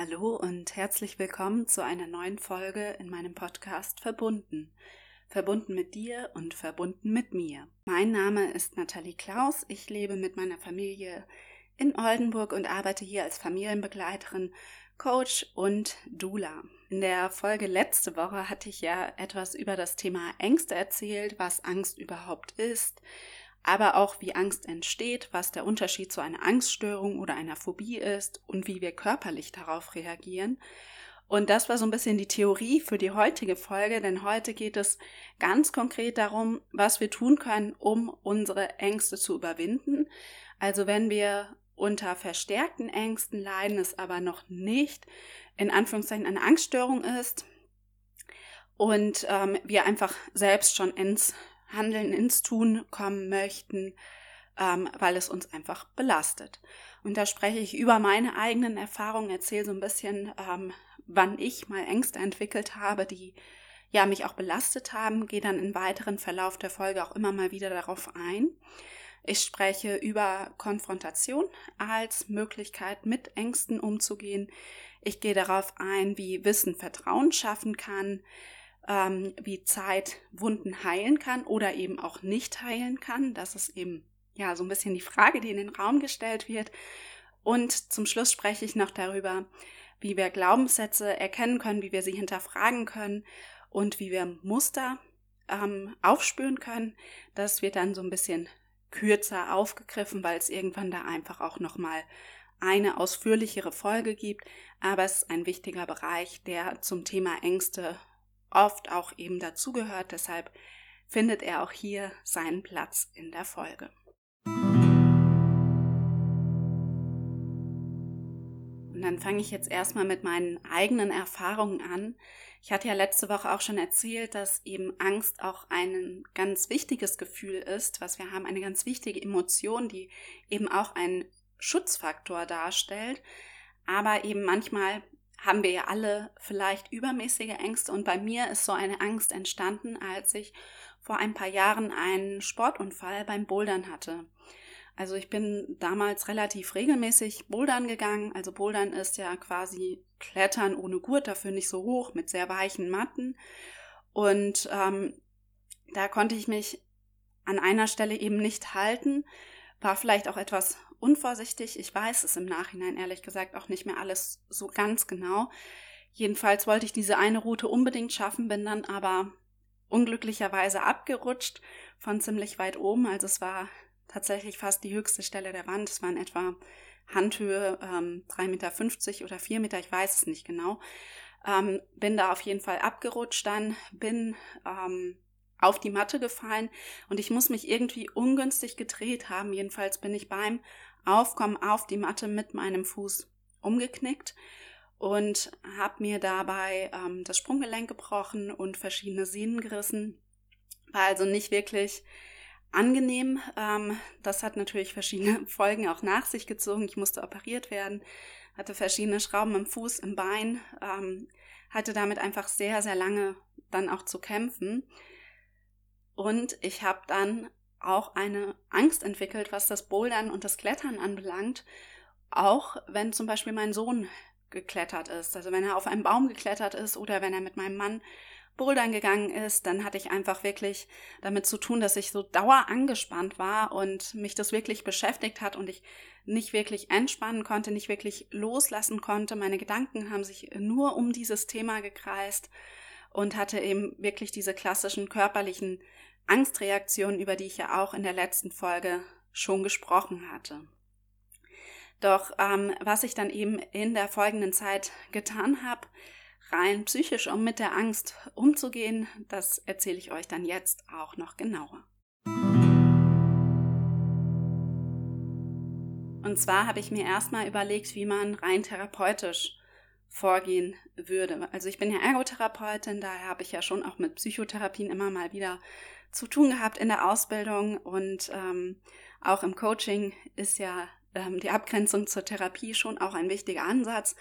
Hallo und herzlich willkommen zu einer neuen Folge in meinem Podcast Verbunden. Verbunden mit dir und verbunden mit mir. Mein Name ist Nathalie Klaus. Ich lebe mit meiner Familie in Oldenburg und arbeite hier als Familienbegleiterin, Coach und Dula. In der Folge letzte Woche hatte ich ja etwas über das Thema Ängste erzählt, was Angst überhaupt ist, aber auch wie Angst entsteht, was der Unterschied zu einer Angststörung oder einer Phobie ist und wie wir körperlich darauf reagieren. Und das war so ein bisschen die Theorie für die heutige Folge, denn heute geht es ganz konkret darum, was wir tun können, um unsere Ängste zu überwinden. Also wenn wir unter verstärkten Ängsten leiden, es aber noch nicht in Anführungszeichen eine Angststörung ist und ähm, wir einfach selbst schon ins Handeln ins Tun kommen möchten, ähm, weil es uns einfach belastet. Und da spreche ich über meine eigenen Erfahrungen, erzähle so ein bisschen, ähm, wann ich mal Ängste entwickelt habe, die ja mich auch belastet haben, gehe dann im weiteren Verlauf der Folge auch immer mal wieder darauf ein. Ich spreche über Konfrontation als Möglichkeit, mit Ängsten umzugehen. Ich gehe darauf ein, wie Wissen Vertrauen schaffen kann, ähm, wie Zeit Wunden heilen kann oder eben auch nicht heilen kann. Das ist eben ja so ein bisschen die Frage, die in den Raum gestellt wird. Und zum Schluss spreche ich noch darüber, wie wir Glaubenssätze erkennen können, wie wir sie hinterfragen können und wie wir Muster ähm, aufspüren können. Das wird dann so ein bisschen kürzer aufgegriffen, weil es irgendwann da einfach auch nochmal eine ausführlichere Folge gibt. Aber es ist ein wichtiger Bereich, der zum Thema Ängste oft auch eben dazugehört. Deshalb findet er auch hier seinen Platz in der Folge. Und dann fange ich jetzt erstmal mit meinen eigenen Erfahrungen an. Ich hatte ja letzte Woche auch schon erzählt, dass eben Angst auch ein ganz wichtiges Gefühl ist, was wir haben, eine ganz wichtige Emotion, die eben auch einen Schutzfaktor darstellt, aber eben manchmal haben wir ja alle vielleicht übermäßige Ängste und bei mir ist so eine Angst entstanden, als ich vor ein paar Jahren einen Sportunfall beim Bouldern hatte. Also ich bin damals relativ regelmäßig Bouldern gegangen. Also Bouldern ist ja quasi Klettern ohne Gurt, dafür nicht so hoch, mit sehr weichen Matten. Und ähm, da konnte ich mich an einer Stelle eben nicht halten, war vielleicht auch etwas unvorsichtig. Ich weiß es im Nachhinein ehrlich gesagt auch nicht mehr alles so ganz genau. Jedenfalls wollte ich diese eine Route unbedingt schaffen, bin dann aber unglücklicherweise abgerutscht von ziemlich weit oben. Also es war tatsächlich fast die höchste Stelle der Wand. Es waren etwa Handhöhe ähm, 3,50 Meter oder 4 Meter, ich weiß es nicht genau. Ähm, bin da auf jeden Fall abgerutscht dann, bin ähm, auf die Matte gefallen und ich muss mich irgendwie ungünstig gedreht haben. Jedenfalls bin ich beim Aufkommen auf die Matte mit meinem Fuß umgeknickt und habe mir dabei ähm, das Sprunggelenk gebrochen und verschiedene Sehnen gerissen. War also nicht wirklich angenehm. Ähm, das hat natürlich verschiedene Folgen auch nach sich gezogen. Ich musste operiert werden, hatte verschiedene Schrauben im Fuß, im Bein, ähm, hatte damit einfach sehr, sehr lange dann auch zu kämpfen. Und ich habe dann auch eine Angst entwickelt, was das Bouldern und das Klettern anbelangt. Auch wenn zum Beispiel mein Sohn geklettert ist. Also wenn er auf einen Baum geklettert ist oder wenn er mit meinem Mann Bouldern gegangen ist, dann hatte ich einfach wirklich damit zu tun, dass ich so dauer angespannt war und mich das wirklich beschäftigt hat und ich nicht wirklich entspannen konnte, nicht wirklich loslassen konnte. Meine Gedanken haben sich nur um dieses Thema gekreist und hatte eben wirklich diese klassischen körperlichen Angstreaktionen, über die ich ja auch in der letzten Folge schon gesprochen hatte. Doch ähm, was ich dann eben in der folgenden Zeit getan habe, rein psychisch, um mit der Angst umzugehen, das erzähle ich euch dann jetzt auch noch genauer. Und zwar habe ich mir erstmal überlegt, wie man rein therapeutisch vorgehen würde. Also ich bin ja Ergotherapeutin, daher habe ich ja schon auch mit Psychotherapien immer mal wieder zu tun gehabt in der Ausbildung und ähm, auch im Coaching ist ja ähm, die Abgrenzung zur Therapie schon auch ein wichtiger Ansatz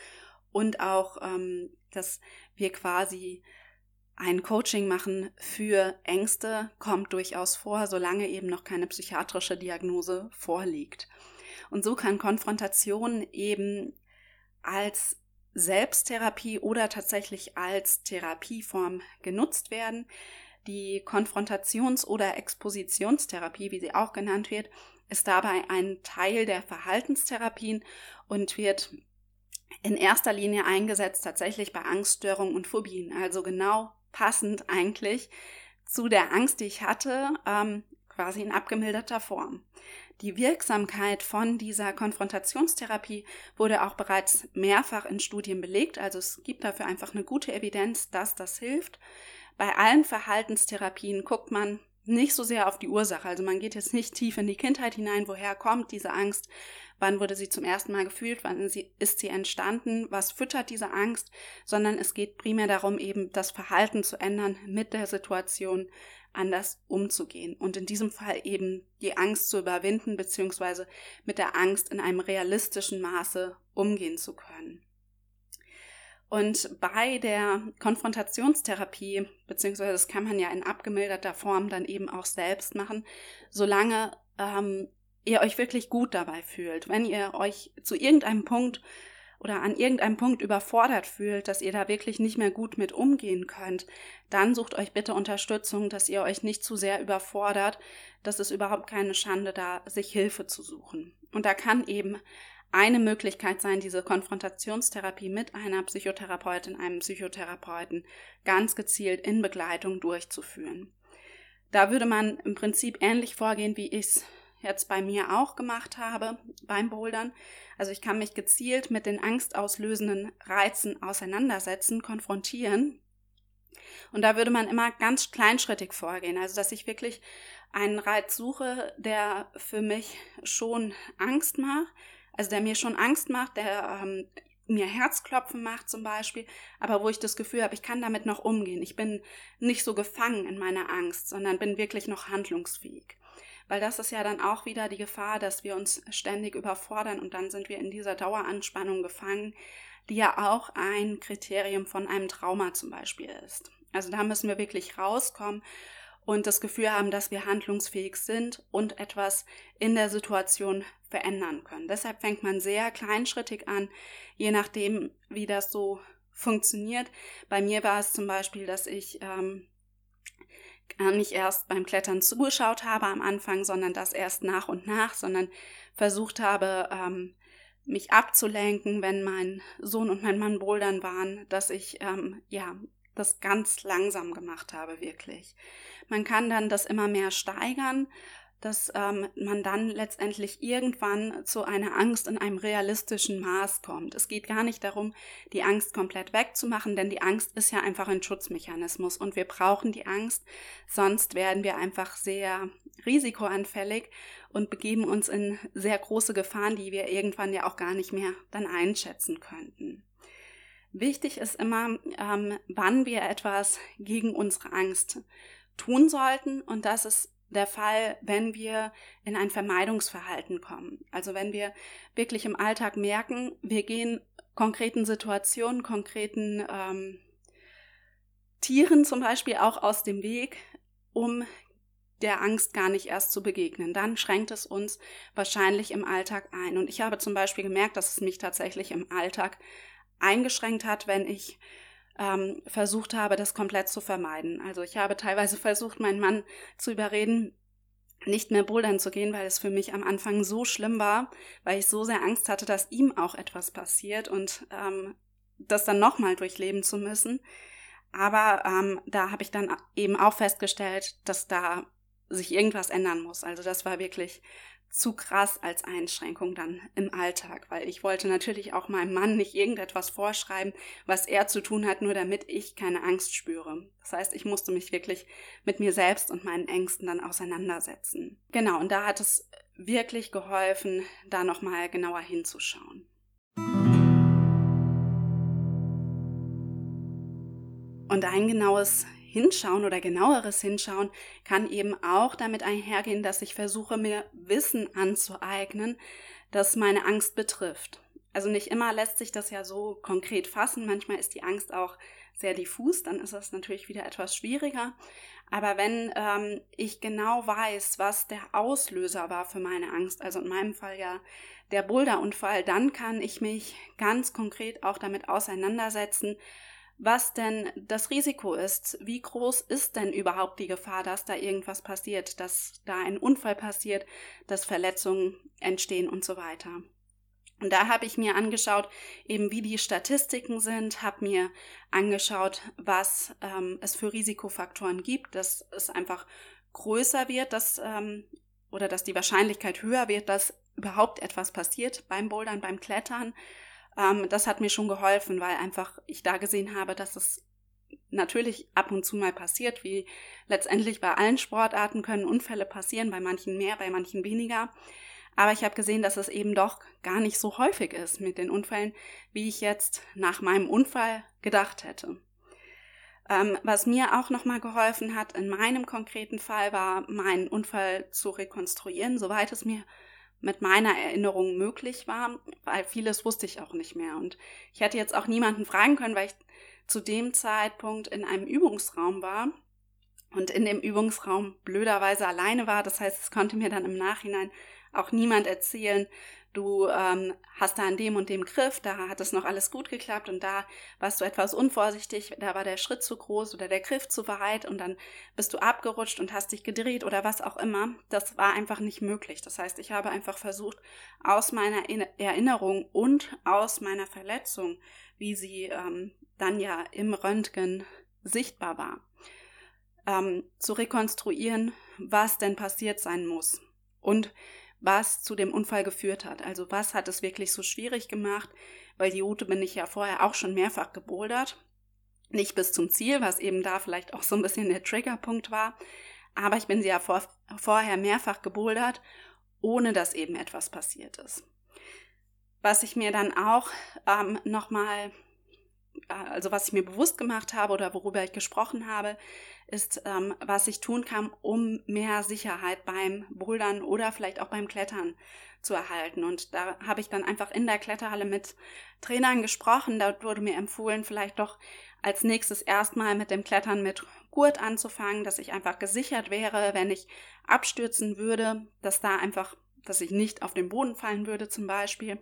und auch, ähm, dass wir quasi ein Coaching machen für Ängste kommt durchaus vor, solange eben noch keine psychiatrische Diagnose vorliegt. Und so kann Konfrontation eben als Selbsttherapie oder tatsächlich als Therapieform genutzt werden. Die Konfrontations- oder Expositionstherapie, wie sie auch genannt wird, ist dabei ein Teil der Verhaltenstherapien und wird in erster Linie eingesetzt tatsächlich bei Angststörungen und Phobien. Also genau passend eigentlich zu der Angst, die ich hatte, ähm, quasi in abgemilderter Form. Die Wirksamkeit von dieser Konfrontationstherapie wurde auch bereits mehrfach in Studien belegt, also es gibt dafür einfach eine gute Evidenz, dass das hilft. Bei allen Verhaltenstherapien guckt man nicht so sehr auf die Ursache, also man geht jetzt nicht tief in die Kindheit hinein, woher kommt diese Angst, wann wurde sie zum ersten Mal gefühlt, wann ist sie entstanden, was füttert diese Angst, sondern es geht primär darum, eben das Verhalten zu ändern mit der Situation, anders umzugehen. Und in diesem Fall eben die Angst zu überwinden beziehungsweise mit der Angst in einem realistischen Maße umgehen zu können. Und bei der Konfrontationstherapie, beziehungsweise das kann man ja in abgemilderter Form dann eben auch selbst machen, solange ähm, ihr euch wirklich gut dabei fühlt. Wenn ihr euch zu irgendeinem Punkt oder an irgendeinem Punkt überfordert fühlt, dass ihr da wirklich nicht mehr gut mit umgehen könnt, dann sucht euch bitte Unterstützung, dass ihr euch nicht zu sehr überfordert. Das ist überhaupt keine Schande, da sich Hilfe zu suchen. Und da kann eben eine Möglichkeit sein, diese Konfrontationstherapie mit einer Psychotherapeutin, einem Psychotherapeuten ganz gezielt in Begleitung durchzuführen. Da würde man im Prinzip ähnlich vorgehen, wie ich es jetzt bei mir auch gemacht habe beim Bouldern. Also ich kann mich gezielt mit den angstauslösenden Reizen auseinandersetzen, konfrontieren. Und da würde man immer ganz kleinschrittig vorgehen. Also dass ich wirklich einen Reiz suche, der für mich schon Angst macht, also der mir schon Angst macht, der ähm, mir Herzklopfen macht zum Beispiel, aber wo ich das Gefühl habe, ich kann damit noch umgehen. Ich bin nicht so gefangen in meiner Angst, sondern bin wirklich noch handlungsfähig weil das ist ja dann auch wieder die Gefahr, dass wir uns ständig überfordern und dann sind wir in dieser Daueranspannung gefangen, die ja auch ein Kriterium von einem Trauma zum Beispiel ist. Also da müssen wir wirklich rauskommen und das Gefühl haben, dass wir handlungsfähig sind und etwas in der Situation verändern können. Deshalb fängt man sehr kleinschrittig an, je nachdem, wie das so funktioniert. Bei mir war es zum Beispiel, dass ich ähm, gar nicht erst beim Klettern zugeschaut habe am Anfang, sondern das erst nach und nach, sondern versucht habe, ähm, mich abzulenken, wenn mein Sohn und mein Mann bouldern waren, dass ich ähm, ja das ganz langsam gemacht habe, wirklich. Man kann dann das immer mehr steigern dass ähm, man dann letztendlich irgendwann zu einer Angst in einem realistischen Maß kommt. Es geht gar nicht darum, die Angst komplett wegzumachen, denn die Angst ist ja einfach ein Schutzmechanismus und wir brauchen die Angst, sonst werden wir einfach sehr risikoanfällig und begeben uns in sehr große Gefahren, die wir irgendwann ja auch gar nicht mehr dann einschätzen könnten. Wichtig ist immer, ähm, wann wir etwas gegen unsere Angst tun sollten und das ist der Fall, wenn wir in ein Vermeidungsverhalten kommen. Also wenn wir wirklich im Alltag merken, wir gehen konkreten Situationen, konkreten ähm, Tieren zum Beispiel auch aus dem Weg, um der Angst gar nicht erst zu begegnen. Dann schränkt es uns wahrscheinlich im Alltag ein. Und ich habe zum Beispiel gemerkt, dass es mich tatsächlich im Alltag eingeschränkt hat, wenn ich ähm, versucht habe, das komplett zu vermeiden. Also ich habe teilweise versucht, meinen Mann zu überreden, nicht mehr bouldern zu gehen, weil es für mich am Anfang so schlimm war, weil ich so sehr Angst hatte, dass ihm auch etwas passiert und ähm, das dann nochmal durchleben zu müssen. Aber ähm, da habe ich dann eben auch festgestellt, dass da sich irgendwas ändern muss. Also das war wirklich zu krass als Einschränkung dann im Alltag, weil ich wollte natürlich auch meinem Mann nicht irgendetwas vorschreiben, was er zu tun hat, nur damit ich keine Angst spüre. Das heißt, ich musste mich wirklich mit mir selbst und meinen Ängsten dann auseinandersetzen. Genau, und da hat es wirklich geholfen, da nochmal genauer hinzuschauen. Und ein genaues Hinschauen oder genaueres Hinschauen kann eben auch damit einhergehen, dass ich versuche, mir Wissen anzueignen, das meine Angst betrifft. Also nicht immer lässt sich das ja so konkret fassen. Manchmal ist die Angst auch sehr diffus, dann ist es natürlich wieder etwas schwieriger. Aber wenn ähm, ich genau weiß, was der Auslöser war für meine Angst, also in meinem Fall ja der Boulderunfall, dann kann ich mich ganz konkret auch damit auseinandersetzen, was denn das Risiko ist. Wie groß ist denn überhaupt die Gefahr, dass da irgendwas passiert, dass da ein Unfall passiert, dass Verletzungen entstehen und so weiter. Und da habe ich mir angeschaut, eben wie die Statistiken sind, habe mir angeschaut, was ähm, es für Risikofaktoren gibt, dass es einfach größer wird, dass ähm, oder dass die Wahrscheinlichkeit höher wird, dass überhaupt etwas passiert beim Bouldern, beim Klettern. Ähm, das hat mir schon geholfen, weil einfach ich da gesehen habe, dass es natürlich ab und zu mal passiert, wie letztendlich bei allen Sportarten können Unfälle passieren, bei manchen mehr, bei manchen weniger. Aber ich habe gesehen, dass es eben doch gar nicht so häufig ist mit den Unfällen, wie ich jetzt nach meinem Unfall gedacht hätte. Ähm, was mir auch nochmal geholfen hat in meinem konkreten Fall war, meinen Unfall zu rekonstruieren, soweit es mir mit meiner Erinnerung möglich war, weil vieles wusste ich auch nicht mehr. Und ich hätte jetzt auch niemanden fragen können, weil ich zu dem Zeitpunkt in einem Übungsraum war und in dem Übungsraum blöderweise alleine war. Das heißt, es konnte mir dann im Nachhinein auch niemand erzählen, du ähm, hast da an dem und dem Griff, da hat es noch alles gut geklappt und da warst du etwas unvorsichtig, da war der Schritt zu groß oder der Griff zu weit und dann bist du abgerutscht und hast dich gedreht oder was auch immer. Das war einfach nicht möglich. Das heißt, ich habe einfach versucht, aus meiner Erinnerung und aus meiner Verletzung, wie sie ähm, dann ja im Röntgen sichtbar war, ähm, zu rekonstruieren, was denn passiert sein muss. Und was zu dem Unfall geführt hat. Also was hat es wirklich so schwierig gemacht, weil die Route bin ich ja vorher auch schon mehrfach gebouldert. Nicht bis zum Ziel, was eben da vielleicht auch so ein bisschen der Triggerpunkt war, aber ich bin sie ja vor, vorher mehrfach gebouldert, ohne dass eben etwas passiert ist. Was ich mir dann auch ähm, nochmal also was ich mir bewusst gemacht habe oder worüber ich gesprochen habe, ist, ähm, was ich tun kann, um mehr Sicherheit beim Bouldern oder vielleicht auch beim Klettern zu erhalten. Und da habe ich dann einfach in der Kletterhalle mit Trainern gesprochen. Dort wurde mir empfohlen, vielleicht doch als nächstes erstmal mit dem Klettern mit Gurt anzufangen, dass ich einfach gesichert wäre, wenn ich abstürzen würde, dass da einfach, dass ich nicht auf den Boden fallen würde zum Beispiel.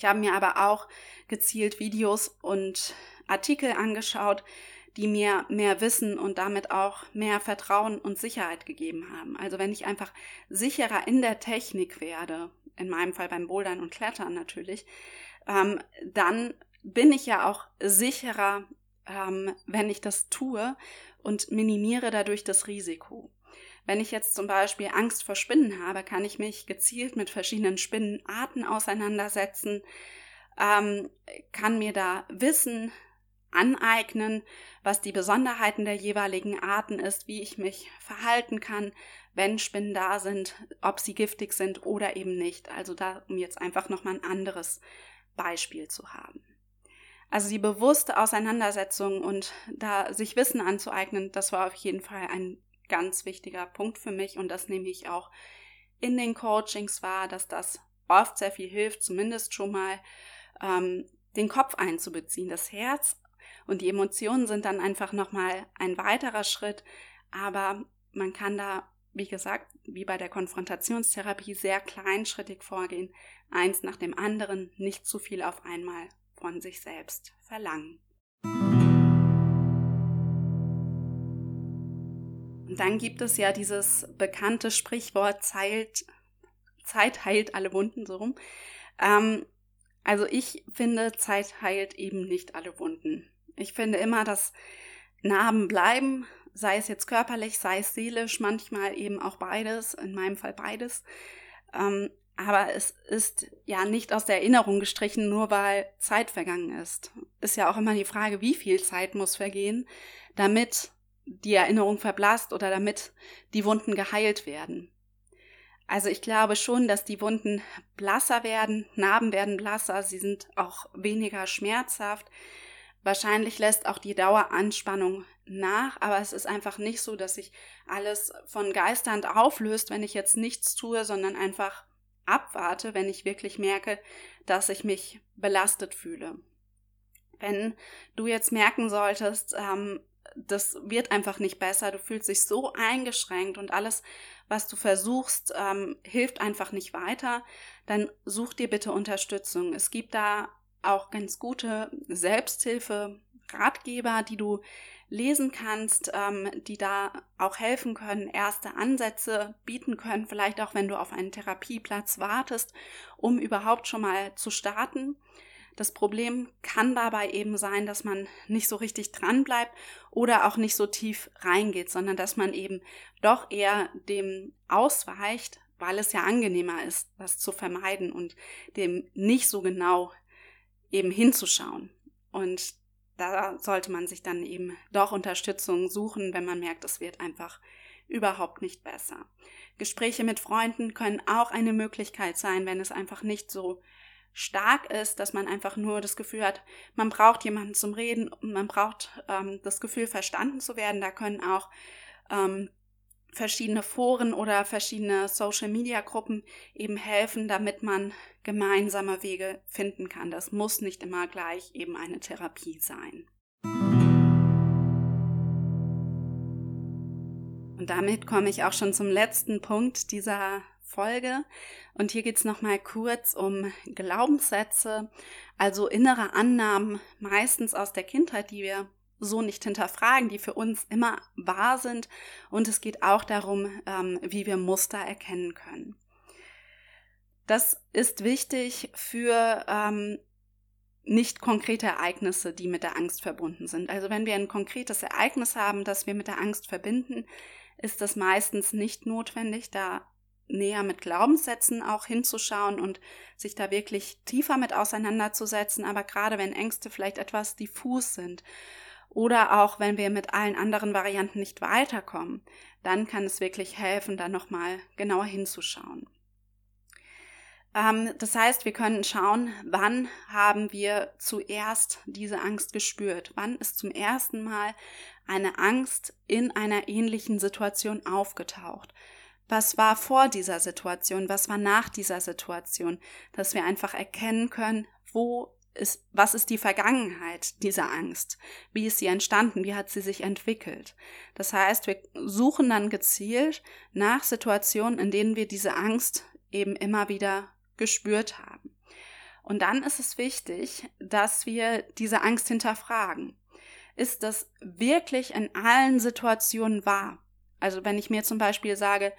Ich habe mir aber auch gezielt Videos und Artikel angeschaut, die mir mehr Wissen und damit auch mehr Vertrauen und Sicherheit gegeben haben. Also wenn ich einfach sicherer in der Technik werde, in meinem Fall beim Bouldern und Klettern natürlich, ähm, dann bin ich ja auch sicherer, ähm, wenn ich das tue und minimiere dadurch das Risiko. Wenn ich jetzt zum Beispiel Angst vor Spinnen habe, kann ich mich gezielt mit verschiedenen Spinnenarten auseinandersetzen, ähm, kann mir da Wissen aneignen, was die Besonderheiten der jeweiligen Arten ist, wie ich mich verhalten kann, wenn Spinnen da sind, ob sie giftig sind oder eben nicht. Also da, um jetzt einfach nochmal ein anderes Beispiel zu haben. Also die bewusste Auseinandersetzung und da sich Wissen anzueignen, das war auf jeden Fall ein ganz wichtiger Punkt für mich und das nehme ich auch in den Coachings wahr, dass das oft sehr viel hilft, zumindest schon mal ähm, den Kopf einzubeziehen. Das Herz und die Emotionen sind dann einfach nochmal ein weiterer Schritt, aber man kann da, wie gesagt, wie bei der Konfrontationstherapie sehr kleinschrittig vorgehen, eins nach dem anderen, nicht zu viel auf einmal von sich selbst verlangen. Dann gibt es ja dieses bekannte Sprichwort Zeit, Zeit heilt alle Wunden so rum. Ähm, also ich finde, Zeit heilt eben nicht alle Wunden. Ich finde immer, dass Narben bleiben, sei es jetzt körperlich, sei es seelisch, manchmal eben auch beides, in meinem Fall beides. Ähm, aber es ist ja nicht aus der Erinnerung gestrichen, nur weil Zeit vergangen ist. Ist ja auch immer die Frage, wie viel Zeit muss vergehen, damit die Erinnerung verblasst oder damit die Wunden geheilt werden. Also ich glaube schon, dass die Wunden blasser werden, Narben werden blasser, sie sind auch weniger schmerzhaft. Wahrscheinlich lässt auch die Daueranspannung nach, aber es ist einfach nicht so, dass sich alles von Geisternd auflöst, wenn ich jetzt nichts tue, sondern einfach abwarte, wenn ich wirklich merke, dass ich mich belastet fühle. Wenn du jetzt merken solltest, ähm, das wird einfach nicht besser, du fühlst dich so eingeschränkt und alles, was du versuchst, ähm, hilft einfach nicht weiter, dann such dir bitte Unterstützung. Es gibt da auch ganz gute Selbsthilfe, Ratgeber, die du lesen kannst, ähm, die da auch helfen können, erste Ansätze bieten können, vielleicht auch wenn du auf einen Therapieplatz wartest, um überhaupt schon mal zu starten. Das Problem kann dabei eben sein, dass man nicht so richtig dran bleibt oder auch nicht so tief reingeht, sondern dass man eben doch eher dem ausweicht, weil es ja angenehmer ist, das zu vermeiden und dem nicht so genau eben hinzuschauen. Und da sollte man sich dann eben doch Unterstützung suchen, wenn man merkt, es wird einfach überhaupt nicht besser. Gespräche mit Freunden können auch eine Möglichkeit sein, wenn es einfach nicht so stark ist, dass man einfach nur das Gefühl hat, man braucht jemanden zum Reden man braucht ähm, das Gefühl, verstanden zu werden. Da können auch ähm, verschiedene Foren oder verschiedene Social-Media-Gruppen eben helfen, damit man gemeinsame Wege finden kann. Das muss nicht immer gleich eben eine Therapie sein. Und damit komme ich auch schon zum letzten Punkt dieser Folge. Und hier geht es nochmal kurz um Glaubenssätze, also innere Annahmen, meistens aus der Kindheit, die wir so nicht hinterfragen, die für uns immer wahr sind. Und es geht auch darum, ähm, wie wir Muster erkennen können. Das ist wichtig für ähm, nicht konkrete Ereignisse, die mit der Angst verbunden sind. Also wenn wir ein konkretes Ereignis haben, das wir mit der Angst verbinden, ist das meistens nicht notwendig, da näher mit Glaubenssätzen auch hinzuschauen und sich da wirklich tiefer mit auseinanderzusetzen. Aber gerade wenn Ängste vielleicht etwas diffus sind oder auch wenn wir mit allen anderen Varianten nicht weiterkommen, dann kann es wirklich helfen, da nochmal genauer hinzuschauen. Ähm, das heißt, wir können schauen, wann haben wir zuerst diese Angst gespürt? Wann ist zum ersten Mal eine Angst in einer ähnlichen Situation aufgetaucht? Was war vor dieser Situation? Was war nach dieser Situation? Dass wir einfach erkennen können, wo ist, was ist die Vergangenheit dieser Angst? Wie ist sie entstanden? Wie hat sie sich entwickelt? Das heißt, wir suchen dann gezielt nach Situationen, in denen wir diese Angst eben immer wieder gespürt haben. Und dann ist es wichtig, dass wir diese Angst hinterfragen. Ist das wirklich in allen Situationen wahr? Also wenn ich mir zum Beispiel sage,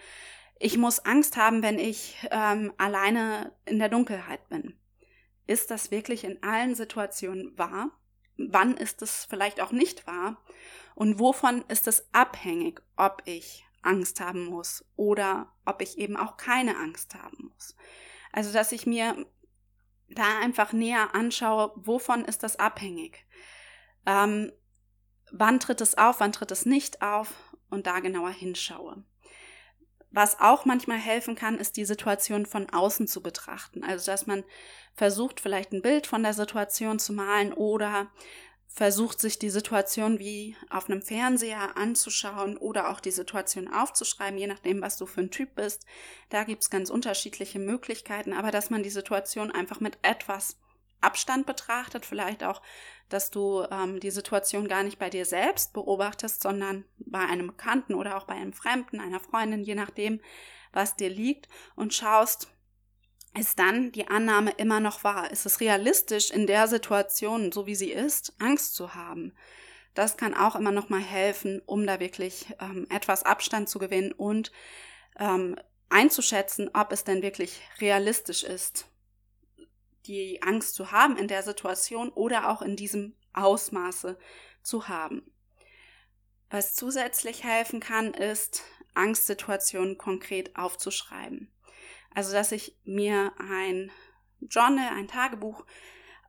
ich muss Angst haben, wenn ich ähm, alleine in der Dunkelheit bin ist das wirklich in allen Situationen wahr? Wann ist es vielleicht auch nicht wahr? Und wovon ist es abhängig, ob ich Angst haben muss oder ob ich eben auch keine Angst haben muss? Also, dass ich mir da einfach näher anschaue, wovon ist das abhängig? Ähm, wann tritt es auf, wann tritt es nicht auf und da genauer hinschaue. Was auch manchmal helfen kann, ist die Situation von außen zu betrachten. Also, dass man versucht, vielleicht ein Bild von der Situation zu malen oder versucht, sich die Situation wie auf einem Fernseher anzuschauen oder auch die Situation aufzuschreiben, je nachdem, was du für ein Typ bist. Da gibt's ganz unterschiedliche Möglichkeiten, aber dass man die Situation einfach mit etwas Abstand betrachtet, vielleicht auch, dass du ähm, die Situation gar nicht bei dir selbst beobachtest, sondern bei einem Bekannten oder auch bei einem Fremden, einer Freundin, je nachdem, was dir liegt und schaust, ist dann die Annahme immer noch wahr? Ist es realistisch, in der Situation, so wie sie ist, Angst zu haben? Das kann auch immer noch mal helfen, um da wirklich ähm, etwas Abstand zu gewinnen und ähm, einzuschätzen, ob es denn wirklich realistisch ist, die Angst zu haben in der Situation oder auch in diesem Ausmaße zu haben. Was zusätzlich helfen kann, ist, Angstsituationen konkret aufzuschreiben. Also, dass ich mir ein Journal, ein Tagebuch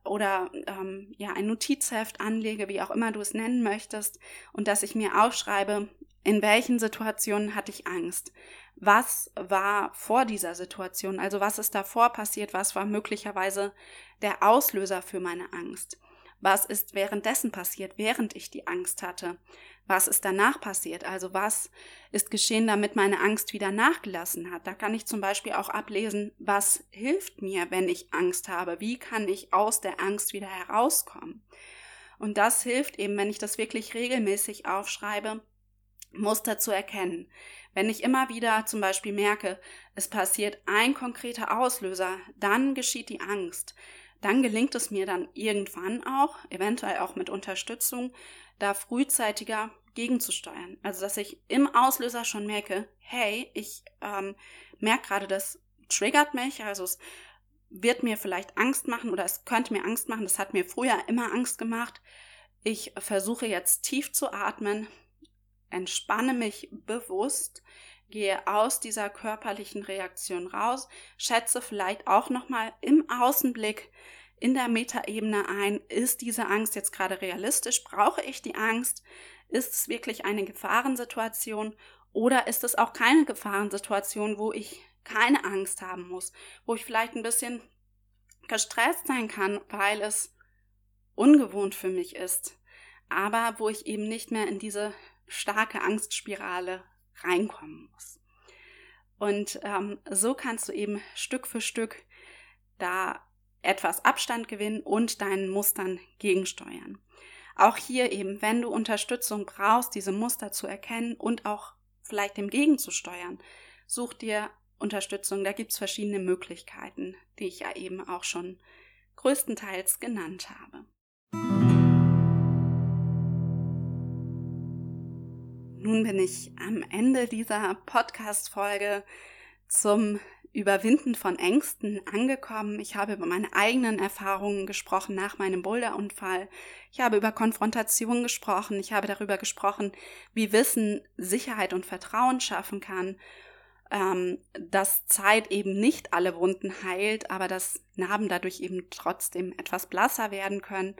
oder ähm, ja ein Notizheft anlege, wie auch immer du es nennen möchtest, und dass ich mir aufschreibe, in welchen Situationen hatte ich Angst? Was war vor dieser Situation? Also was ist davor passiert? Was war möglicherweise der Auslöser für meine Angst? Was ist währenddessen passiert, während ich die Angst hatte? Was ist danach passiert? Also was ist geschehen, damit meine Angst wieder nachgelassen hat? Da kann ich zum Beispiel auch ablesen, was hilft mir, wenn ich Angst habe? Wie kann ich aus der Angst wieder herauskommen? Und das hilft eben, wenn ich das wirklich regelmäßig aufschreibe, Muster zu erkennen. Wenn ich immer wieder zum Beispiel merke, es passiert ein konkreter Auslöser, dann geschieht die Angst. Dann gelingt es mir dann irgendwann auch, eventuell auch mit Unterstützung, da frühzeitiger gegenzusteuern. Also dass ich im Auslöser schon merke, hey, ich ähm, merke gerade, das triggert mich, also es wird mir vielleicht Angst machen oder es könnte mir Angst machen, das hat mir früher immer Angst gemacht. Ich versuche jetzt tief zu atmen, entspanne mich bewusst, gehe aus dieser körperlichen Reaktion raus, schätze vielleicht auch nochmal im Außenblick in der Metaebene ein, ist diese Angst jetzt gerade realistisch? Brauche ich die Angst? Ist es wirklich eine Gefahrensituation oder ist es auch keine Gefahrensituation, wo ich keine Angst haben muss, wo ich vielleicht ein bisschen gestresst sein kann, weil es ungewohnt für mich ist, aber wo ich eben nicht mehr in diese starke Angstspirale reinkommen muss. Und ähm, so kannst du eben Stück für Stück da etwas Abstand gewinnen und deinen Mustern gegensteuern. Auch hier eben, wenn du Unterstützung brauchst, diese Muster zu erkennen und auch vielleicht dem gegenzusteuern, such dir Unterstützung. Da gibt es verschiedene Möglichkeiten, die ich ja eben auch schon größtenteils genannt habe. Nun bin ich am Ende dieser Podcast-Folge zum Überwinden von Ängsten angekommen. Ich habe über meine eigenen Erfahrungen gesprochen nach meinem Boulderunfall. Ich habe über Konfrontation gesprochen. Ich habe darüber gesprochen, wie Wissen Sicherheit und Vertrauen schaffen kann. Ähm, dass Zeit eben nicht alle Wunden heilt, aber dass Narben dadurch eben trotzdem etwas blasser werden können.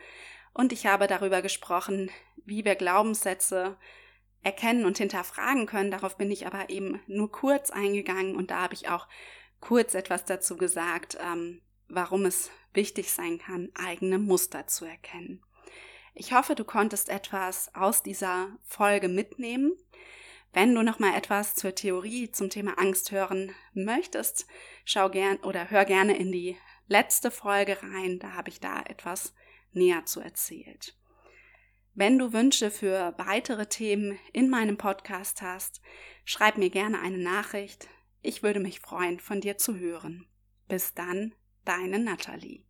Und ich habe darüber gesprochen, wie wir Glaubenssätze erkennen und hinterfragen können. Darauf bin ich aber eben nur kurz eingegangen und da habe ich auch kurz etwas dazu gesagt, ähm, warum es wichtig sein kann, eigene Muster zu erkennen. Ich hoffe, du konntest etwas aus dieser Folge mitnehmen. Wenn du noch mal etwas zur Theorie zum Thema Angst hören möchtest, schau gern oder hör gerne in die letzte Folge rein, da habe ich da etwas näher zu erzählt. Wenn du Wünsche für weitere Themen in meinem Podcast hast, schreib mir gerne eine Nachricht. Ich würde mich freuen, von dir zu hören. Bis dann, deine Natalie.